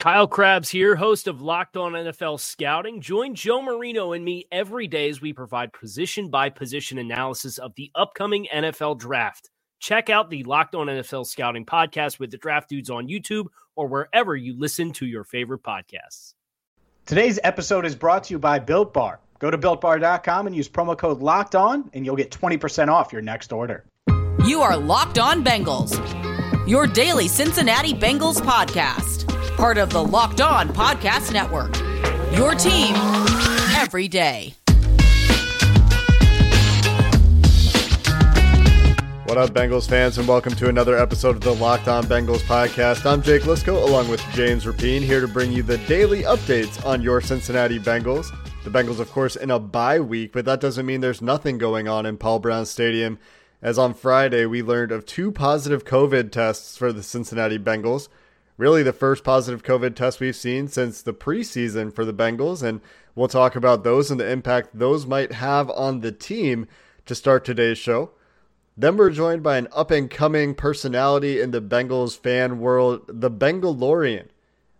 Kyle Crabbs here, host of Locked On NFL Scouting. Join Joe Marino and me every day as we provide position by position analysis of the upcoming NFL draft. Check out the Locked On NFL Scouting podcast with the draft dudes on YouTube or wherever you listen to your favorite podcasts. Today's episode is brought to you by Built Bar. Go to builtbar.com and use promo code Locked On, and you'll get 20% off your next order. You are Locked On Bengals, your daily Cincinnati Bengals podcast part of the Locked On Podcast Network. Your team every day. What up, Bengals fans, and welcome to another episode of the Locked On Bengals podcast. I'm Jake Liskow, along with James Rapien, here to bring you the daily updates on your Cincinnati Bengals. The Bengals, of course, in a bye week, but that doesn't mean there's nothing going on in Paul Brown Stadium. As on Friday, we learned of two positive COVID tests for the Cincinnati Bengals really the first positive COVID test we've seen since the preseason for the Bengals. And we'll talk about those and the impact those might have on the team to start today's show. Then we're joined by an up and coming personality in the Bengals fan world, the Bengalorian.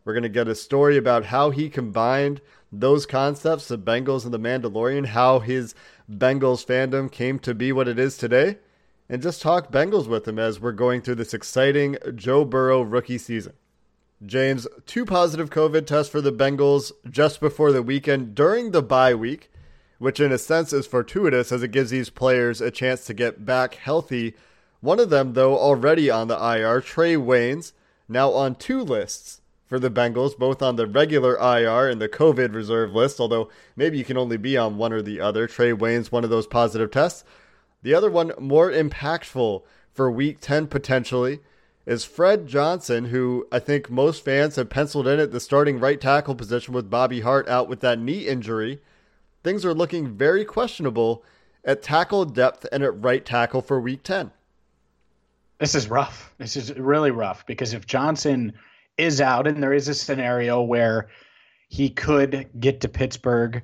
We're going to get a story about how he combined those concepts, the Bengals and the Mandalorian, how his Bengals fandom came to be what it is today, and just talk Bengals with him as we're going through this exciting Joe Burrow rookie season. James, two positive COVID tests for the Bengals just before the weekend during the bye week, which in a sense is fortuitous as it gives these players a chance to get back healthy. One of them, though, already on the IR, Trae Waynes, now on two lists for the Bengals, both on the regular IR and the COVID reserve list, although maybe you can only be on one or the other. Trae Waynes, one of those positive tests. The other one, more impactful for week 10 potentially is Fred Johnson, who I think most fans have penciled in at the starting right tackle position with Bobby Hart out with that knee injury. Things are looking very questionable at tackle depth and at right tackle for week 10. This is rough. This is really rough because if Johnson is out and there is a scenario where he could get to Pittsburgh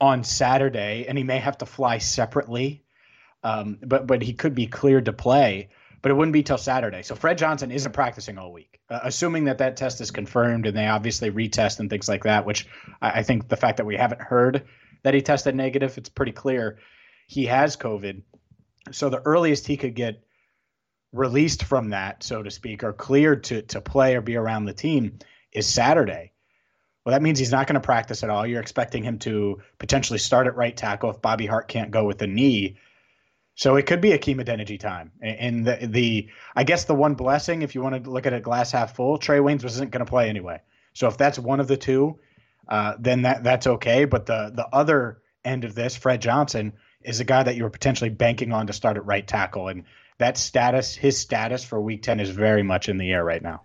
on Saturday and he may have to fly separately, um, but but he could be cleared to play but it wouldn't be till Saturday. So Fred Johnson isn't practicing all week, uh, assuming that that test is confirmed and they obviously retest and things like that. Which I, I think the fact that we haven't heard that he tested negative, it's pretty clear he has COVID. So the earliest he could get released from that, so to speak, or cleared to to play or be around the team is Saturday. Well, that means he's not going to practice at all. You're expecting him to potentially start at right tackle if Bobby Hart can't go with the knee. So it could be Hakeem Adeniji time. And the, the I guess the one blessing, if you want to look at a glass half full, Trae Waynes wasn't going to play anyway. So if that's one of the two, uh, then that that's okay. But the the other end of this, Fred Johnson, is a guy that you were potentially banking on to start at right tackle, and that status, his status for Week Ten, is very much in the air right now.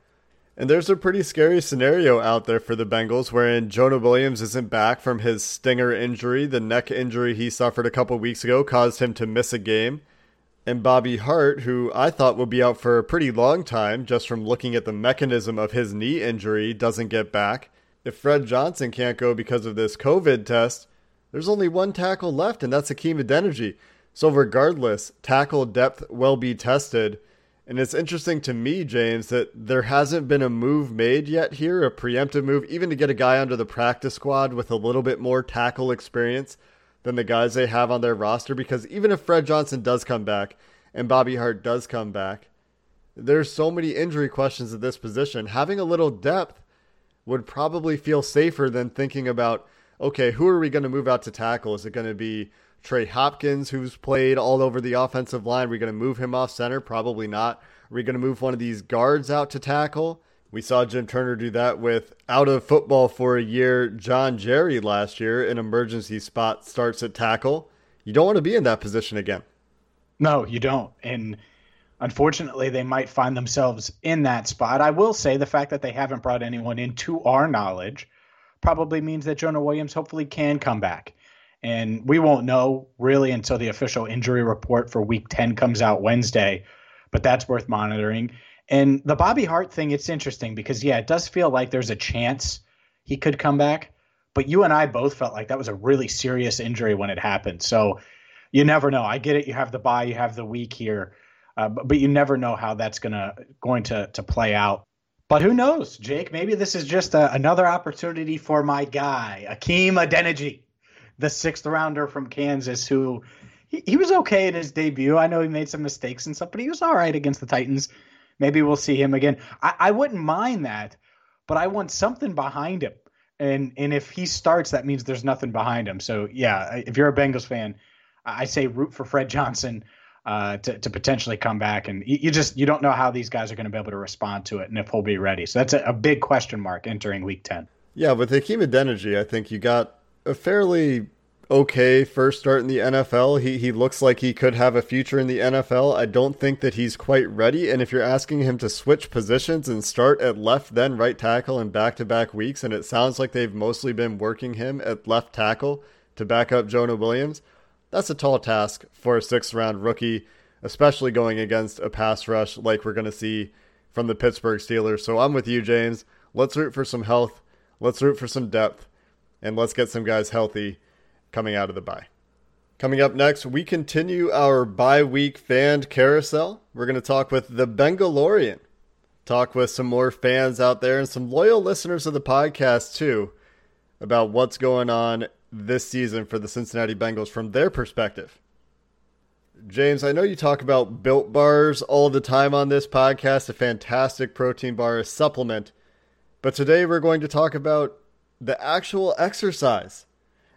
And there's a pretty scary scenario out there for the Bengals wherein Jonah Williams isn't back from his stinger injury. The neck injury he suffered a couple weeks ago caused him to miss a game. And Bobby Hart, who I thought would be out for a pretty long time just from looking at the mechanism of his knee injury, doesn't get back. If Fred Johnson can't go because of this COVID test, there's only one tackle left, and that's Hakeem Adeniji. So regardless, tackle depth will be tested. And it's interesting to me, James, that there hasn't been a move made yet here, a preemptive move, even to get a guy under the practice squad with a little bit more tackle experience than the guys they have on their roster. Because even if Fred Johnson does come back and Bobby Hart does come back, there's so many injury questions at this position. Having a little depth would probably feel safer than thinking about, okay, who are we going to move out to tackle? Is it going to be Trey Hopkins, who's played all over the offensive line. Are we going to move him off center? Probably not. Are we going to move one of these guards out to tackle? We saw Jim Turner do that with out of football for a year, John Jerry last year. An emergency spot starts at tackle. you don't want to be in that position again. No, you don't. And unfortunately, they might find themselves in that spot. I will say the fact that they haven't brought anyone in, to our knowledge, probably means that Jonah Williams hopefully can come back. And we won't know really until the official injury report for week 10 comes out Wednesday, but that's worth monitoring. And the Bobby Hart thing, it's interesting because, yeah, it does feel like there's a chance he could come back. But you and I both felt like that was a really serious injury when it happened. So you never know. I get it. You have the bye, you have the week here, uh, but, but you never know how that's gonna going to to play out. But who knows, Jake? Maybe this is just a, another opportunity for my guy, Akeem Adeniji, the sixth rounder from Kansas, who he, he was okay in his debut. I know he made some mistakes and stuff, but he was all right against the Titans. Maybe we'll see him again. I, I wouldn't mind that, but I want something behind him and and if he starts, that means there's nothing behind him. So yeah, if you're a Bengals fan, I say root for Fred Johnson uh, to to potentially come back, and you, you, just you don't know how these guys are going to be able to respond to it, and if he'll be ready. So that's a, a big question mark entering Week Ten. Yeah, with Hakeem Adeniji, I think you got a fairly okay first start in the NFL. He he looks like he could have a future in the NFL. I don't think that he's quite ready. And if you're asking him to switch positions and start at left then right tackle in back to back weeks, and it sounds like they've mostly been working him at left tackle to back up Jonah Williams, that's a tall task for a sixth round rookie, especially going against a pass rush like we're gonna see from the Pittsburgh Steelers. So I'm with you, James. Let's root for some health. Let's root for some depth. And let's get some guys healthy coming out of the bye. Coming up next, we continue our bye week fan carousel. We're going to talk with the Bengalorian, talk with some more fans out there and some loyal listeners of the podcast too about what's going on this season for the Cincinnati Bengals from their perspective. James, I know you talk about built bars all the time on this podcast, a fantastic protein bar, a supplement. But today we're going to talk about the actual exercise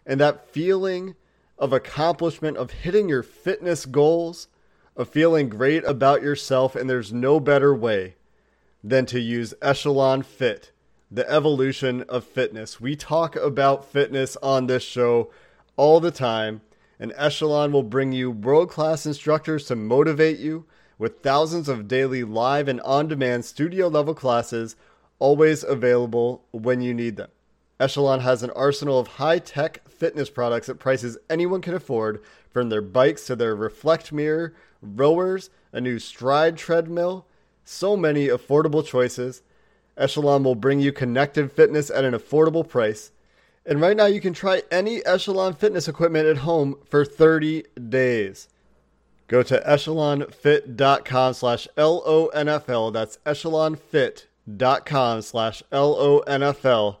and that feeling of accomplishment of hitting your fitness goals, of feeling great about yourself. And there's no better way than to use Echelon Fit, the evolution of fitness. We talk about fitness on this show all the time, and Echelon will bring you world class instructors to motivate you with thousands of daily live and on demand studio level classes always available when you need them. Echelon has an arsenal of high tech fitness products at prices anyone can afford, from their bikes to their reflect mirror, rowers, a new stride treadmill. So many affordable choices. Echelon will bring you connected fitness at an affordable price. And right now you can try any Echelon fitness equipment at home for 30 days. Go to echelonfit.com slash L-O-N-F-L. That's echelonfit.com slash L-O-N-F-L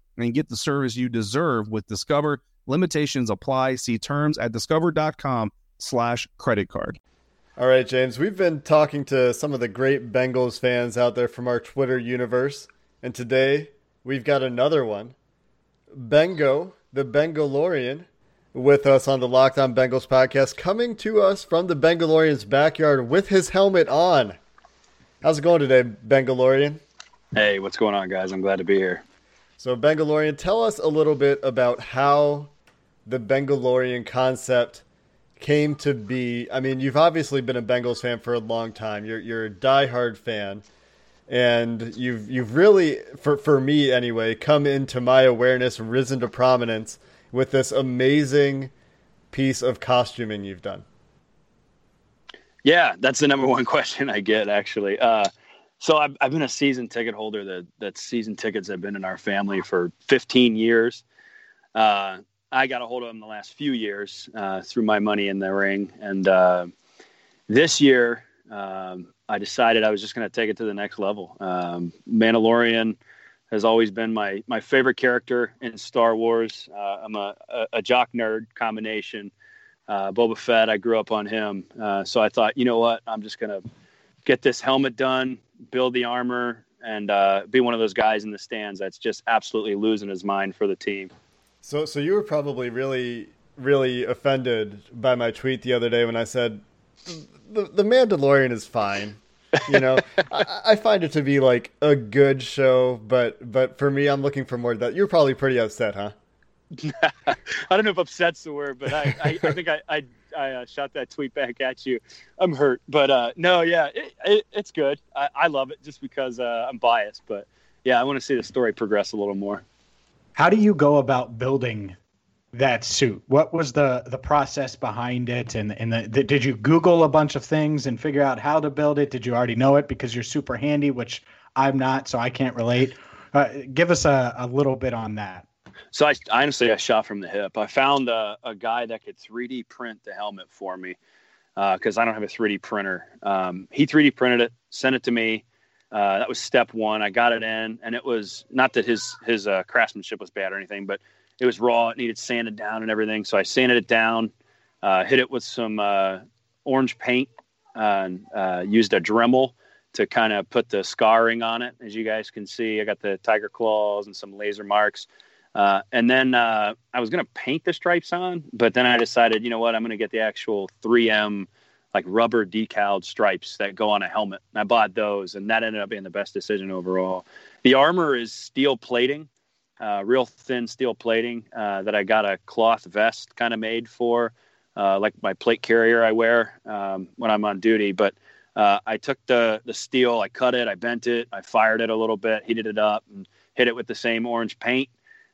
and get the service you deserve with Discover. Limitations apply. See terms at discover.com slash credit card. All right, James, we've been talking to some of the great Bengals fans out there from our Twitter universe. And today we've got another one. Bengo, the Bengalorian, with us on the Locked On Bengals podcast, coming to us from the Bengalorian's backyard with his helmet on. How's it going today, Bengalorian? Hey, what's going on, guys? I'm glad to be here. So, Bengalorian, tell us a little bit about how the Bengalorian concept came to be. I mean, you've obviously been a Bengals fan for a long time. You're you're a diehard fan, and you've you've really, for for me anyway, come into my awareness, risen to prominence with this amazing piece of costuming you've done. Yeah, that's the number one question I get actually. Uh, so I've, I've been a season ticket holder that that season tickets have been in our family for 15 years. Uh, I got a hold of them the last few years uh, through my money in the ring, and uh, this year um, I decided I was just going to take it to the next level. Um, Mandalorian has always been my my favorite character in Star Wars. Uh, I'm a, a, a, jock nerd combination. Uh, Boba Fett, I grew up on him. Uh, so I thought, you know what? I'm just going to get this helmet done, build the armor, and uh, be one of those guys in the stands that's just absolutely losing his mind for the team. So, so you were probably really, really offended by my tweet the other day when I said the the Mandalorian is fine. You know, I, I, find it to be like a good show, but but for me, I'm looking for more. That you're probably pretty upset, huh? I don't know if upset's the word, but I, I, I think I, I, I uh, shot that tweet back at you. I'm hurt, but uh, no, yeah, it, it, it's good. I, I, love it just because uh, I'm biased, but yeah, I want to see the story progress a little more. How do you go about building that suit? What was the the process behind it? And and the, the, did you Google a bunch of things and figure out how to build it? Did you already know it because you're super handy, which I'm not, so I can't relate. Uh, give us a, a little bit on that. So I honestly I shot from the hip. I found a, a guy that could 3D print the helmet for me because uh, I don't have a 3D printer. Um, he 3D printed it, sent it to me. Uh, that was step one. I got it in, and it was not that his his uh, craftsmanship was bad or anything, but it was raw. It needed sanded down and everything. So I sanded it down, uh, hit it with some uh, orange paint, and uh, used a Dremel to kind of put the scarring on it. As you guys can see, I got the tiger claws and some laser marks. Uh, and then uh, I was going to paint the stripes on, but then I decided, you know what, I'm going to get the actual 3M like rubber decaled stripes that go on a helmet. And I bought those, and that ended up being the best decision overall. The armor is steel plating, uh, real thin steel plating uh, that I got a cloth vest kind of made for, uh, like my plate carrier I wear um, when I'm on duty. But uh, I took the the steel, I cut it, I bent it, I fired it a little bit, heated it up, and hit it with the same orange paint,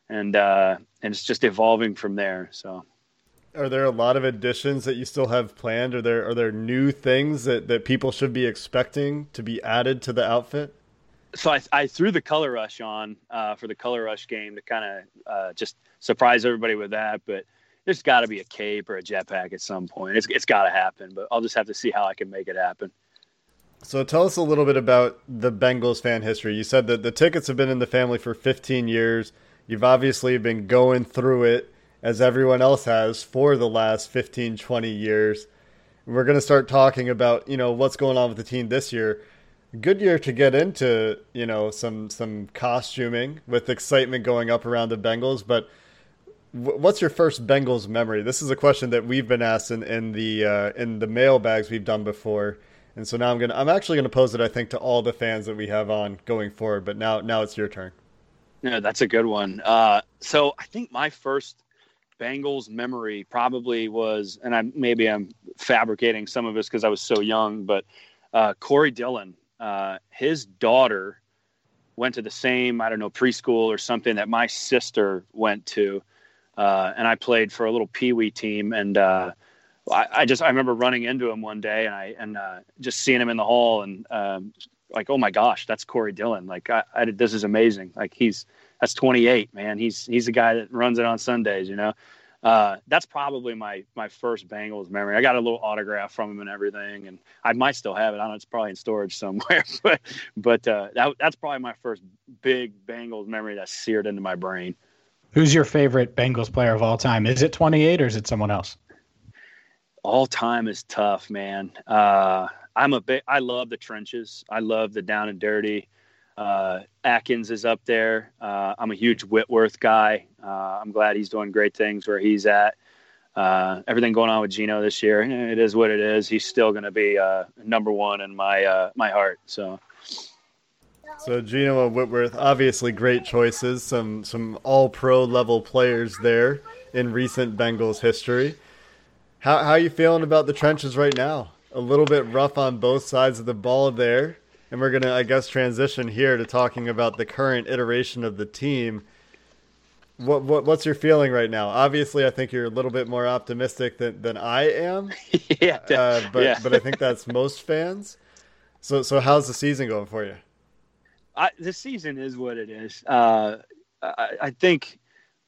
and uh, and it's just evolving from there. So are there a lot of additions that you still have planned? Are there are there new things that, that people should be expecting to be added to the outfit? So I, I threw the color rush on uh, for the color rush game to kind of uh, just surprise everybody with that. But there's got to be a cape or a jetpack at some point. It's it's got to happen. But I'll just have to see how I can make it happen. So tell us a little bit about the Bengals fan history. You said that the tickets have been in the family for 15 years. You've obviously been going through it as everyone else has for the last 15, 20 years. We're going to start talking about, you know, what's going on with the team this year. Good year to get into, you know, some some costuming with excitement going up around the Bengals, but what's your first Bengals memory? This is a question that we've been asked in, in the uh, in the mailbags we've done before, and so now I'm gonna I'm actually gonna pose it I think to all the fans that we have on going forward. But now now it's your turn. Yeah, that's a good one. Uh, so I think my first Bengals memory probably was, and I maybe I'm fabricating some of this because I was so young, but uh, Corey Dillon, uh, his daughter went to the same I don't know preschool or something that my sister went to, uh, and I played for a little pee wee team, and uh, I, I, just I remember running into him one day and I and uh, just seeing him in the hall and um, like oh my gosh that's Corey Dillon like I, I this is amazing like he's that's 28, man. He's he's the guy that runs it on Sundays, you know. Uh, that's probably my my first Bengals memory. I got a little autograph from him and everything, and I might still have it. I don't know. It's probably in storage somewhere, but but uh, that, that's probably my first big Bengals memory that's seared into my brain. Who's your favorite Bengals player of all time? Is it 28 or is it someone else? All time is tough, man. Uh, I'm a big. I love the trenches. I love the down and dirty. Uh, Atkins is up there. Uh, I'm a huge Whitworth guy. Uh, I'm glad he's doing great things where he's at. Uh, everything going on with Geno this year, it is what it is. He's still going to be uh, number one in my uh, my heart. So. So Geno and Whitworth, obviously great choices. Some some All Pro level players there in recent Bengals history. How how are you feeling about the trenches right now? A little bit rough on both sides of the ball there and we're gonna, I guess, transition here to talking about the current iteration of the team. What, what what's your feeling right now? Obviously, I think you're a little bit more optimistic than, than I am. yeah, uh, but yeah. but I think that's most fans. So so how's the season going for you? I, the season is what it is. Uh, I, I think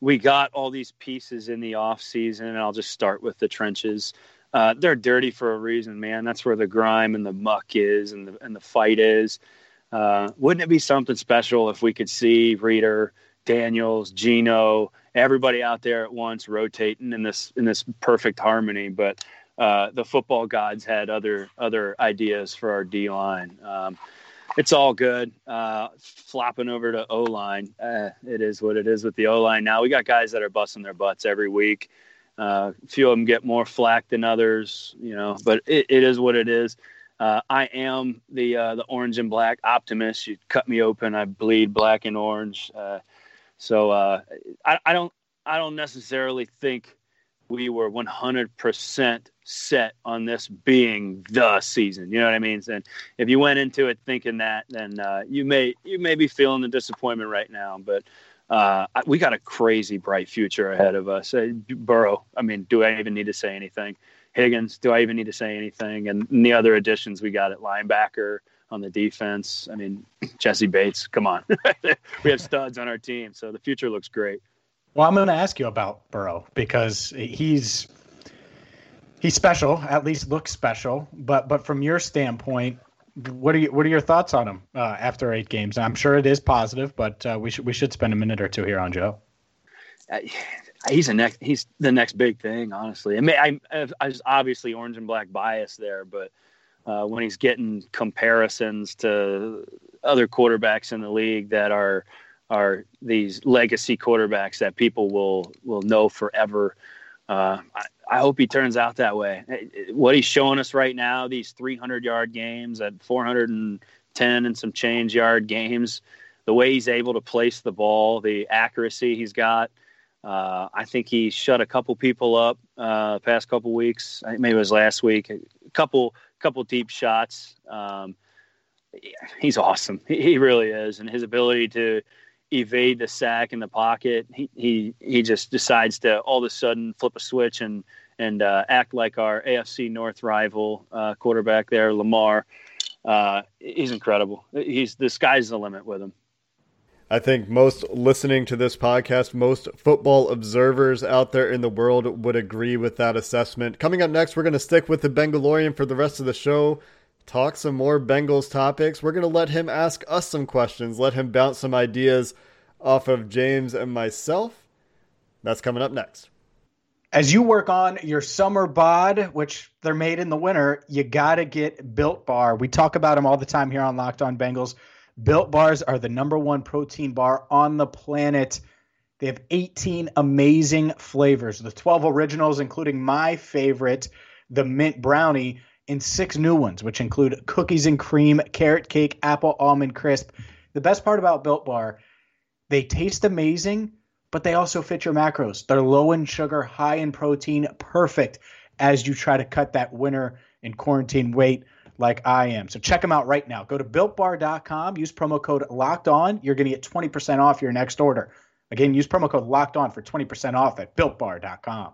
we got all these pieces in the off season, and I'll just start with the trenches uh, they're dirty for a reason, man. That's where the grime and the muck is, and the and the fight is. Uh, wouldn't it be something special if we could see Reader, Daniels, Geno, everybody out there at once rotating in this in this perfect harmony. But uh, the football gods had other other ideas for our D line. Um, it's all good. Uh, flopping over to O line, uh, it is what it is with the O line. Now we got guys that are busting their butts every week. Uh, a few of them get more flack than others, you know, but it, it is what it is. Uh, I am the uh, the orange and black optimist. You cut me open, I bleed black and orange. Uh, so uh, I, I, don't I don't necessarily think we were 100% set on this being the season. You know what I mean? And if you went into it thinking that, then uh, you may you may be feeling the disappointment right now. But uh, we got a crazy bright future ahead of us. Uh, Burrow. I mean, do I even need to say anything? Higgins. Do I even need to say anything? And, the other additions we got at linebacker on the defense. I mean, Jessie Bates. Come on, we have studs on our team, so the future looks great. Well, I'm going to ask you about Burrow because he's he's special. At least looks special. But but from your standpoint, what are you, what are your thoughts on him uh, after eight games? I'm sure it is positive, but uh, we should we should spend a minute or two here on Joe. Uh, he's a next he's the next big thing, honestly. I mean, I, I was obviously orange and black bias there, but uh, when he's getting comparisons to other quarterbacks in the league that are are these legacy quarterbacks that people will will know forever. Uh, I, I, hope he turns out that way. What he's showing us right now, these 300 yard games at 410 and some change yard games, the way he's able to place the ball, the accuracy he's got. Uh, I think he shut a couple people up uh, past couple weeks. I think maybe it was last week. A couple couple deep shots. Um, he's awesome. He really is, and his ability to evade the sack in the pocket. He he he just decides to all of a sudden flip a switch and and uh, act like our AFC North rival uh, quarterback there, Lamar. Uh, he's incredible. He's the sky's the limit with him. I think most listening to this podcast, most football observers out there in the world would agree with that assessment. Coming up next, we're going to stick with the Bengalorian for the rest of the show talk some more Bengals topics. We're going to let him ask us some questions, let him bounce some ideas off of James and myself. That's coming up next. As you work on your summer bod, which they're made in the winter, you got to get Built Bar. We talk about them all the time here on Locked On Bengals. Built Bars are the number one protein bar on the planet. They have 18 amazing flavors. The 12 originals, including my favorite, the mint brownie, and six new ones, which include cookies and cream, carrot cake, apple almond crisp. The best part about Built Bar, they taste amazing, but they also fit your macros. They're low in sugar, high in protein, perfect as you try to cut that winter and quarantine weight like I am. So check them out right now. Go to builtbar.com, use promo code locked on. You're going to get 20% off your next order. Again, use promo code locked on for 20% off at builtbar.com.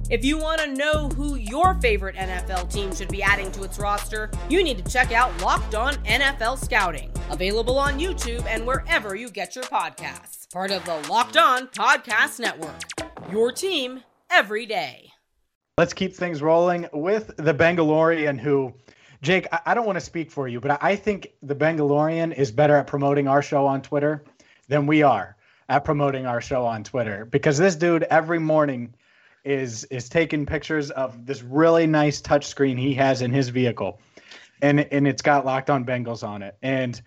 If you want to know who your favorite NFL team should be adding to its roster, you need to check out Locked On NFL Scouting, available on YouTube and wherever you get your podcasts. Part of the Locked On Podcast Network. Your team every day. Let's keep things rolling with the Bengalorian, who, Jake, I don't want to speak for you, but I think the Bengalorian is better at promoting our show on Twitter than we are at promoting our show on Twitter because this dude every morning is is taking pictures of this really nice touchscreen he has in his vehicle, and and it's got locked on Bengals on it. And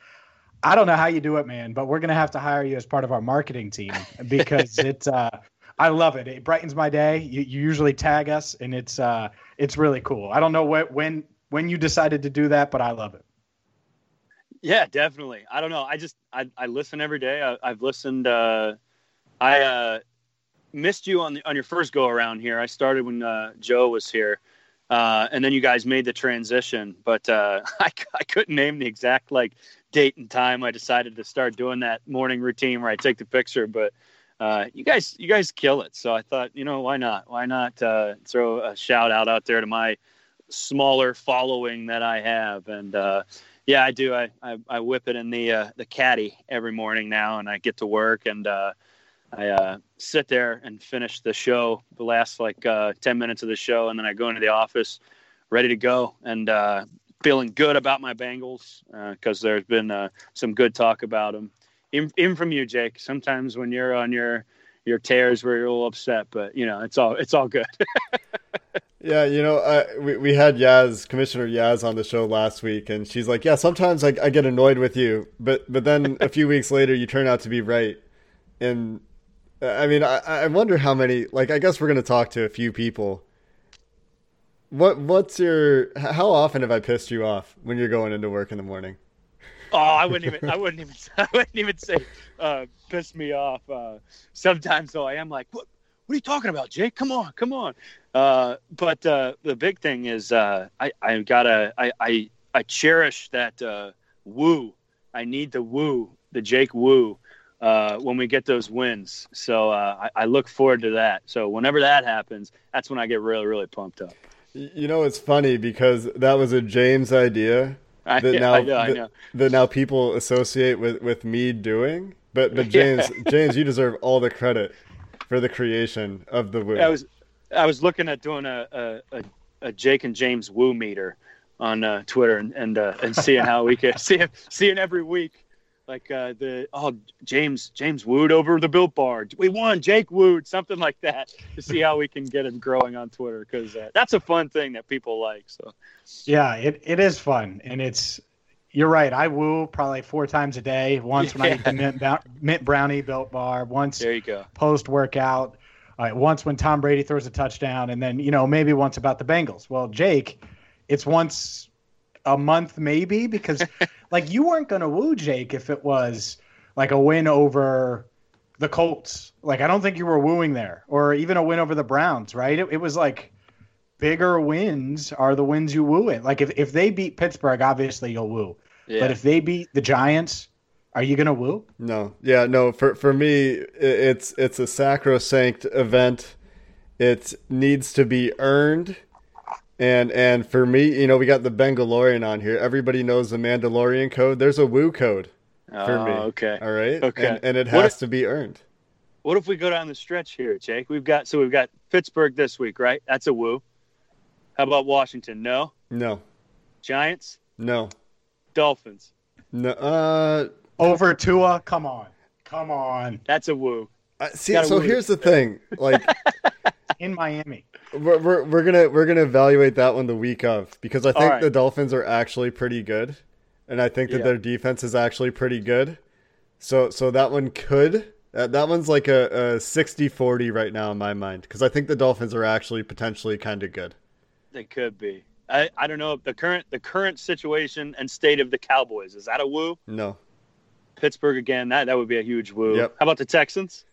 I don't know how you do it, man, but we're gonna have to hire you as part of our marketing team because it's. Uh, I love it. It brightens my day. You, you usually tag us, and it's uh, it's really cool. I don't know what when when you decided to do that, but I love it. Yeah, definitely. I don't know. I just I, I listen every day. I, have listened. Uh, I uh, missed you on the, on your first go around here. I started when uh, Joe was here, uh, and then you guys made the transition. But uh, I, I couldn't name the exact like date and time I decided to start doing that morning routine where I take the picture. But uh, you guys you guys kill it. So I thought you know why not why not uh, throw a shout out out there to my smaller following that I have, and uh, yeah, I do. I, I, I whip it in the the caddy every morning now, and I get to work and I uh, sit there and finish the show, the last like uh, ten minutes of the show, and then I go into the office, ready to go, and uh, feeling good about my Bengals because there's been some good talk about them, even, even from you, Jake. Sometimes when you're on your your tears where you're a little upset, but you know it's all it's all good. Yeah, you know, we we had Yaz, Commissioner Yaz, on the show last week, and she's like, "Yeah, sometimes I, I get annoyed with you, but but then a few weeks later, you turn out to be right." And I mean, I, I wonder how many. Like, I guess we're gonna talk to a few people. What what's your? How often have I pissed you off when you're going into work in the morning? Oh, I wouldn't even. I wouldn't even. I wouldn't even say uh, piss me off. Uh, sometimes though, I am like, what? What are you talking about, Jake? Come on, come on. Uh, but uh, the big thing is, uh, I I gotta I I, I cherish that uh, woo. I need the woo, the Jake woo, uh, when we get those wins. So uh, I, I look forward to that. So whenever that happens, that's when I get really really pumped up. You know, it's funny because that was a James idea I, that now I know, I that, that now people associate with with me doing. But but James James, you deserve all the credit for the creation of the woo. I was I was looking at doing a a, a, a Jake and James woo meter on uh, Twitter and and, uh, and seeing how we could see seeing every week like uh, the oh James James wooed over the Built Bar. We won. Jake wooed something like that to see how we can get him growing on Twitter because uh, that's a fun thing that people like. So Yeah, it, it is fun, and it's you're right. I woo probably four times a day. Once when I eat the mint, mint brownie built bar. Once there you go. post workout. Uh, once when Tom Brady throws a touchdown, and then you know maybe once about the Bengals. Well, Jake, it's once a month maybe because like you weren't gonna woo Jake if it was like a win over the Colts. Like I don't think you were wooing there, or even a win over the Browns, right? It, it was like bigger wins are the wins you woo it. Like if if they beat Pittsburgh, obviously you'll woo. Yeah. But if they beat the Giants, are you gonna woo? No, yeah, no. For for me, it's it's a sacrosanct event. It needs to be earned, and and for me, you know, we got the Bengalorian on here. Everybody knows the Mandalorian code. There's a woo code for Oh, me. okay. all right, Okay. and, and it has if- to be earned. What if we go down the stretch here, Jake? We've got so we've got Pittsburgh this week, right? That's a woo. How about Washington? No. No, Giants, no, Dolphins. no. Uh, Over Tua? Come on, come on. That's a woo. I- see, so woo. here's the thing. Like, In Miami. We're, we're we're gonna we're gonna evaluate that one the week of because I think right. the Dolphins are actually pretty good, and I think that Yeah. their defense is actually pretty good. So so that one could that, that one's like a, a 60-40 right now in my mind because I think the Dolphins are actually potentially kind of good. They could be. I, I don't know the current the current situation and state of the Cowboys. Is that a woo? No, Pittsburgh again. That that would be a huge woo. Yep. How about the Texans?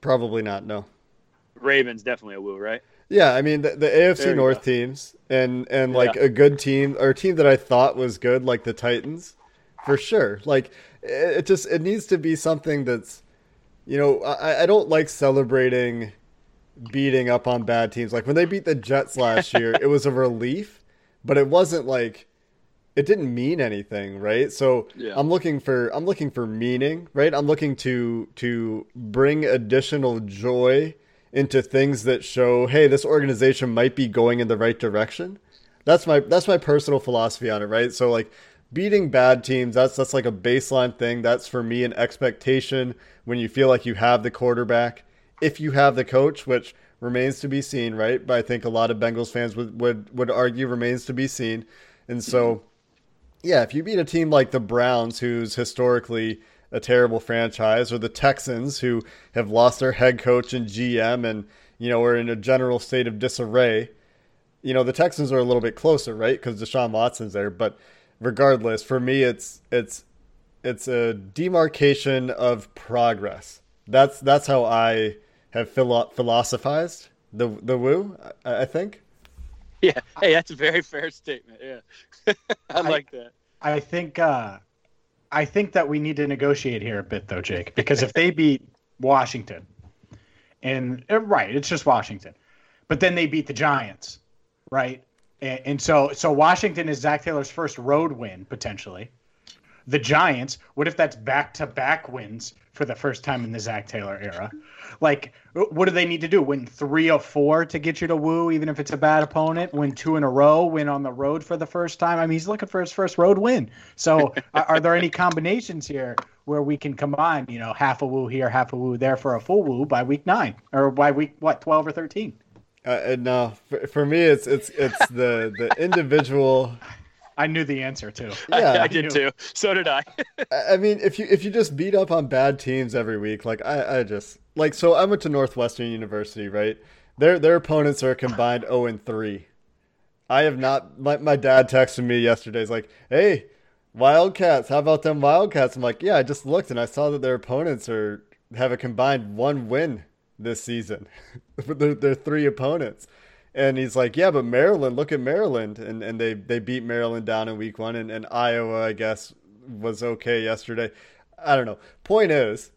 probably not. No. Ravens definitely a woo, right? Yeah, I mean the, the AFC North go. teams and and like Yeah. a good team or a team that I thought was good, like the Titans, for sure. Like it, it just it needs to be something that's, you know, I, I don't like celebrating beating up on bad teams. Like when they beat the Jets last year, it was a relief, but it wasn't like it didn't mean anything, right? So Yeah. I'm looking for I'm looking for meaning, right? I'm looking to to bring additional joy into things that show, hey, this organization might be going in the right direction. That's my that's my personal philosophy on it, right? So like beating bad teams, that's that's like a baseline thing. That's for me an expectation when you feel like you have the quarterback. If you have the coach, which remains to be seen, right? But I think a lot of Bengals fans would would, would argue remains to be seen. And so yeah, if you beat a team like the Browns, who's historically a terrible franchise, or the Texans, who have lost their head coach and GM and, you know, are in a general state of disarray, you know, the Texans are a little bit closer, right? Because Deshaun Watson's there. But regardless, for me, it's it's it's a demarcation of progress. That's that's how I have philo- philosophized the the woo. I, I think. Yeah. Hey, that's a very fair statement. Yeah. I like that. I think uh, I think that we need to negotiate here a bit, though, Jake, because if they beat Washington, and uh, right, it's just Washington, but then they beat the Giants, right? And, and so, so Washington is Zac Taylor's first road win potentially. The Giants, what if that's back to back wins for the first time in the Zac Taylor era? Like, what do they need to do? Win three or four to get you to woo, even if it's a bad opponent? Win two in a row? Win on the road for the first time? I mean, he's looking for his first road win. So, are, there any combinations here where we can combine, you know, half a woo here, half a woo there for a full woo by week nine or by week what, twelve or thirteen? Uh, no, for, for me, it's it's it's the the individual. I knew the answer too. Yeah, I, I did too. So did I. I mean, if you if you just beat up on bad teams every week, like I, I just like so I went to Northwestern University, right? Their their opponents are combined zero and three. I have not. My my dad texted me yesterday. He's like, "Hey, Wildcats, how about them Wildcats?" I'm like, "Yeah, I just looked and I saw that their opponents are have a combined one win this season. their, their three opponents." And he's like, yeah, but Maryland, look at Maryland. And, and they, they beat Maryland down in week one. And, and Iowa, I guess, was okay yesterday. I don't know. Point is,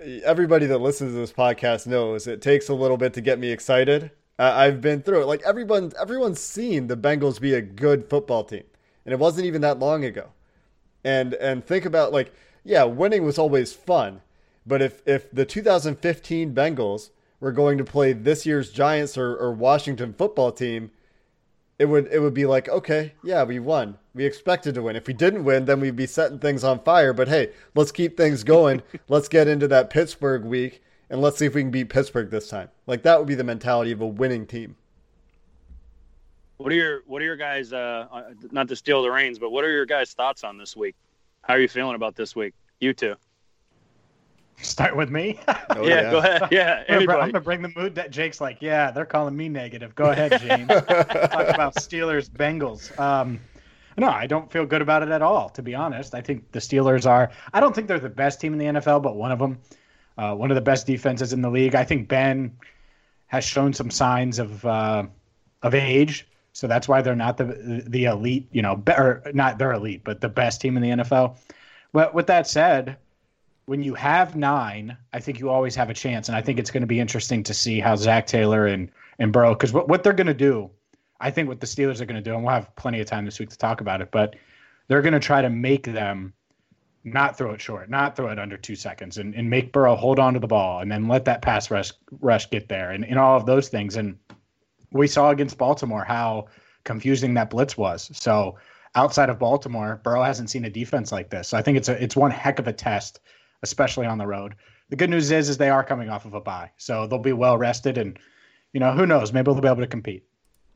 everybody that listens to this podcast knows it takes a little bit to get me excited. Uh, I've been through it. Like everyone, everyone's seen the Bengals be a good football team, and it wasn't even that long ago. And and think about like, yeah, winning was always fun, but if if the 2015 Bengals were going to play this year's Giants or, or Washington football team, it would it would be like, okay, yeah, we won. We expected to win. If we didn't win, then we'd be setting things on fire. But hey, let's keep things going. let's get into that Pittsburgh week and let's see if we can beat Pittsburgh this time. Like that would be the mentality of a winning team. What are your What are your guys? Uh, not to steal the reins, but what are your guys' thoughts on this week? How are you feeling about this week? You two. Start with me. Oh, yeah, yeah, go ahead. Yeah, I'm gonna, I'm gonna bring the mood. That Jake's like, yeah, they're calling me negative. Go ahead, James. Talk about Steelers Bengals. Um, no, I don't feel good about it at all. To be honest, I think the Steelers are. I don't think they're the best team in the NFL, but one of them, uh, one of the best defenses in the league. I think Ben has shown some signs of uh, of age, so that's why they're not the the elite. You know, be, or not they're elite, but the best team in the NFL. But with that said, when you have nine, I think you always have a chance, and I think it's going to be interesting to see how Zac Taylor and and Burrow, because what what they're going to do, I think what the Steelers are going to do, and we'll have plenty of time this week to talk about it, but they're going to try to make them not throw it short, not throw it under two seconds, and, and make Burrow hold on to the ball, and then let that pass rush rush get there, and, and all of those things. And we saw against Baltimore how confusing that blitz was. So outside of Baltimore, Burrow hasn't seen a defense like this. So I think it's a it's one heck of a test especially on the road. The good news is, is they are coming off of a bye, so they'll be well rested, and you know who knows, maybe they'll be able to compete.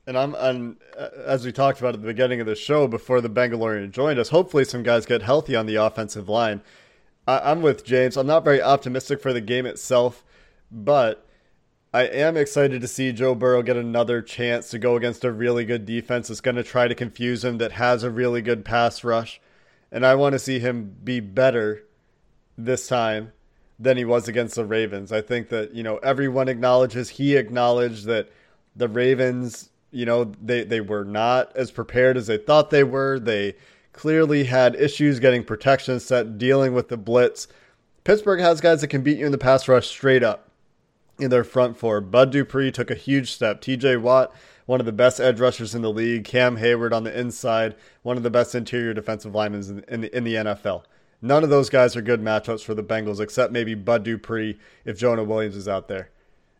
And I'm, and uh, as we talked about at the beginning of the show before the Bengalorian joined us, hopefully some guys get healthy on the offensive line. I, I'm with James. I'm not very optimistic for the game itself, but I am excited to see Joe Burrow get another chance to go against a really good defense that's going to try to confuse him, that has a really good pass rush. And I want to see him be better this time than he was against the Ravens. I think that, you know, everyone acknowledges, he acknowledged that the Ravens, you know, they, they were not as prepared as they thought they were. They clearly had issues getting protection set, dealing with the blitz. Pittsburgh has guys that can beat you in the pass rush straight up in their front four. Bud Dupree took a huge step. TJ Watt, one of the best edge rushers in the league. Cam Heyward on the inside, one of the best interior defensive linemen in, the, in the NFL. None of those guys are good matchups for the Bengals, except maybe Bud Dupree if Jonah Williams is out there.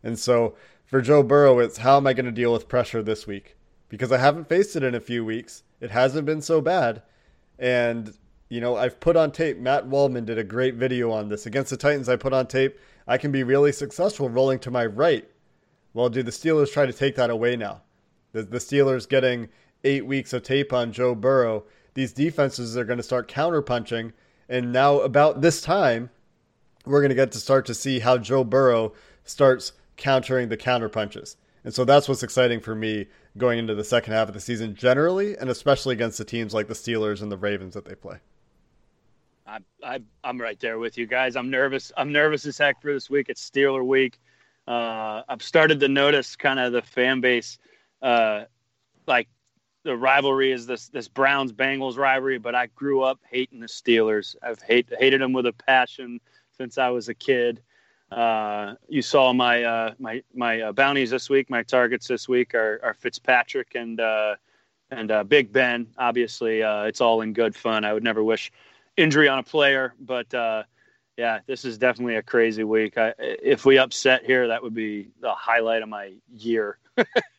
And so for Joe Burrow, it's how am I going to deal with pressure this week? Because I haven't faced it in a few weeks. It hasn't been so bad. And, you know, I've put on tape. Matt Waldman did a great video on this. Against the Titans, I put on tape. I can be really successful rolling to my right. Well, do the Steelers try to take that away now? The, the Steelers getting eight weeks of tape on Joe Burrow. These defenses are going to start counterpunching and now, about this time, we're going to get to start to see how Joe Burrow starts countering the counter punches. And so that's what's exciting for me going into the second half of the season generally, and especially against the teams like the Steelers and the Ravens that they play. I, I, I'm right there with you guys. I'm nervous. I'm nervous as heck for this week. It's Steeler week. Uh, I've started to notice kind of the fan base, uh, like the rivalry is this this Browns Bengals rivalry, but I grew up hating the Steelers. I've hate, hated them with a passion since I was a kid. Uh, you saw my uh, my my uh, bounties this week. My targets this week are, are Fitzpatrick and uh, and uh, Big Ben. Obviously, uh, it's all in good fun. I would never wish injury on a player, but yeah, this is definitely a crazy week. I, if we upset here, that would be the highlight of my year.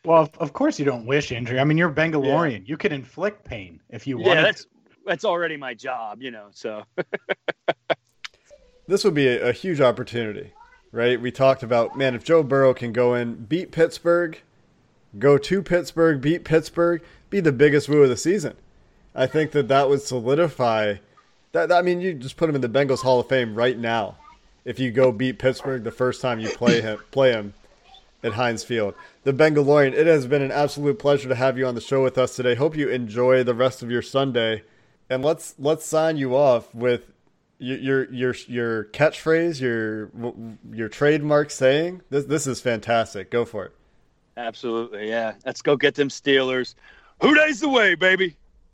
Well, of, of, course you don't wish injury. I mean, you're Bengalian. Yeah. You can inflict pain if you want. Yeah, that's that's already my job, you know. So this would be a, a huge opportunity, right? We talked about man, if Joe Burrow can go in, beat Pittsburgh, go to Pittsburgh, beat Pittsburgh, be the biggest woo of the season. I think that that would solidify that. I mean, you just put him in the Bengals Hall of Fame right now. If you go beat Pittsburgh the first time you play him, play him at Heinz Field. The Bengalorian, it has been an absolute pleasure to have you on the show with us today. Hope you enjoy the rest of your Sunday, and let's let's sign you off with your your your, your catchphrase, your your trademark saying. This this is fantastic. Go for it. Absolutely, yeah. Let's go get them Steelers. Who Dey's the way, baby?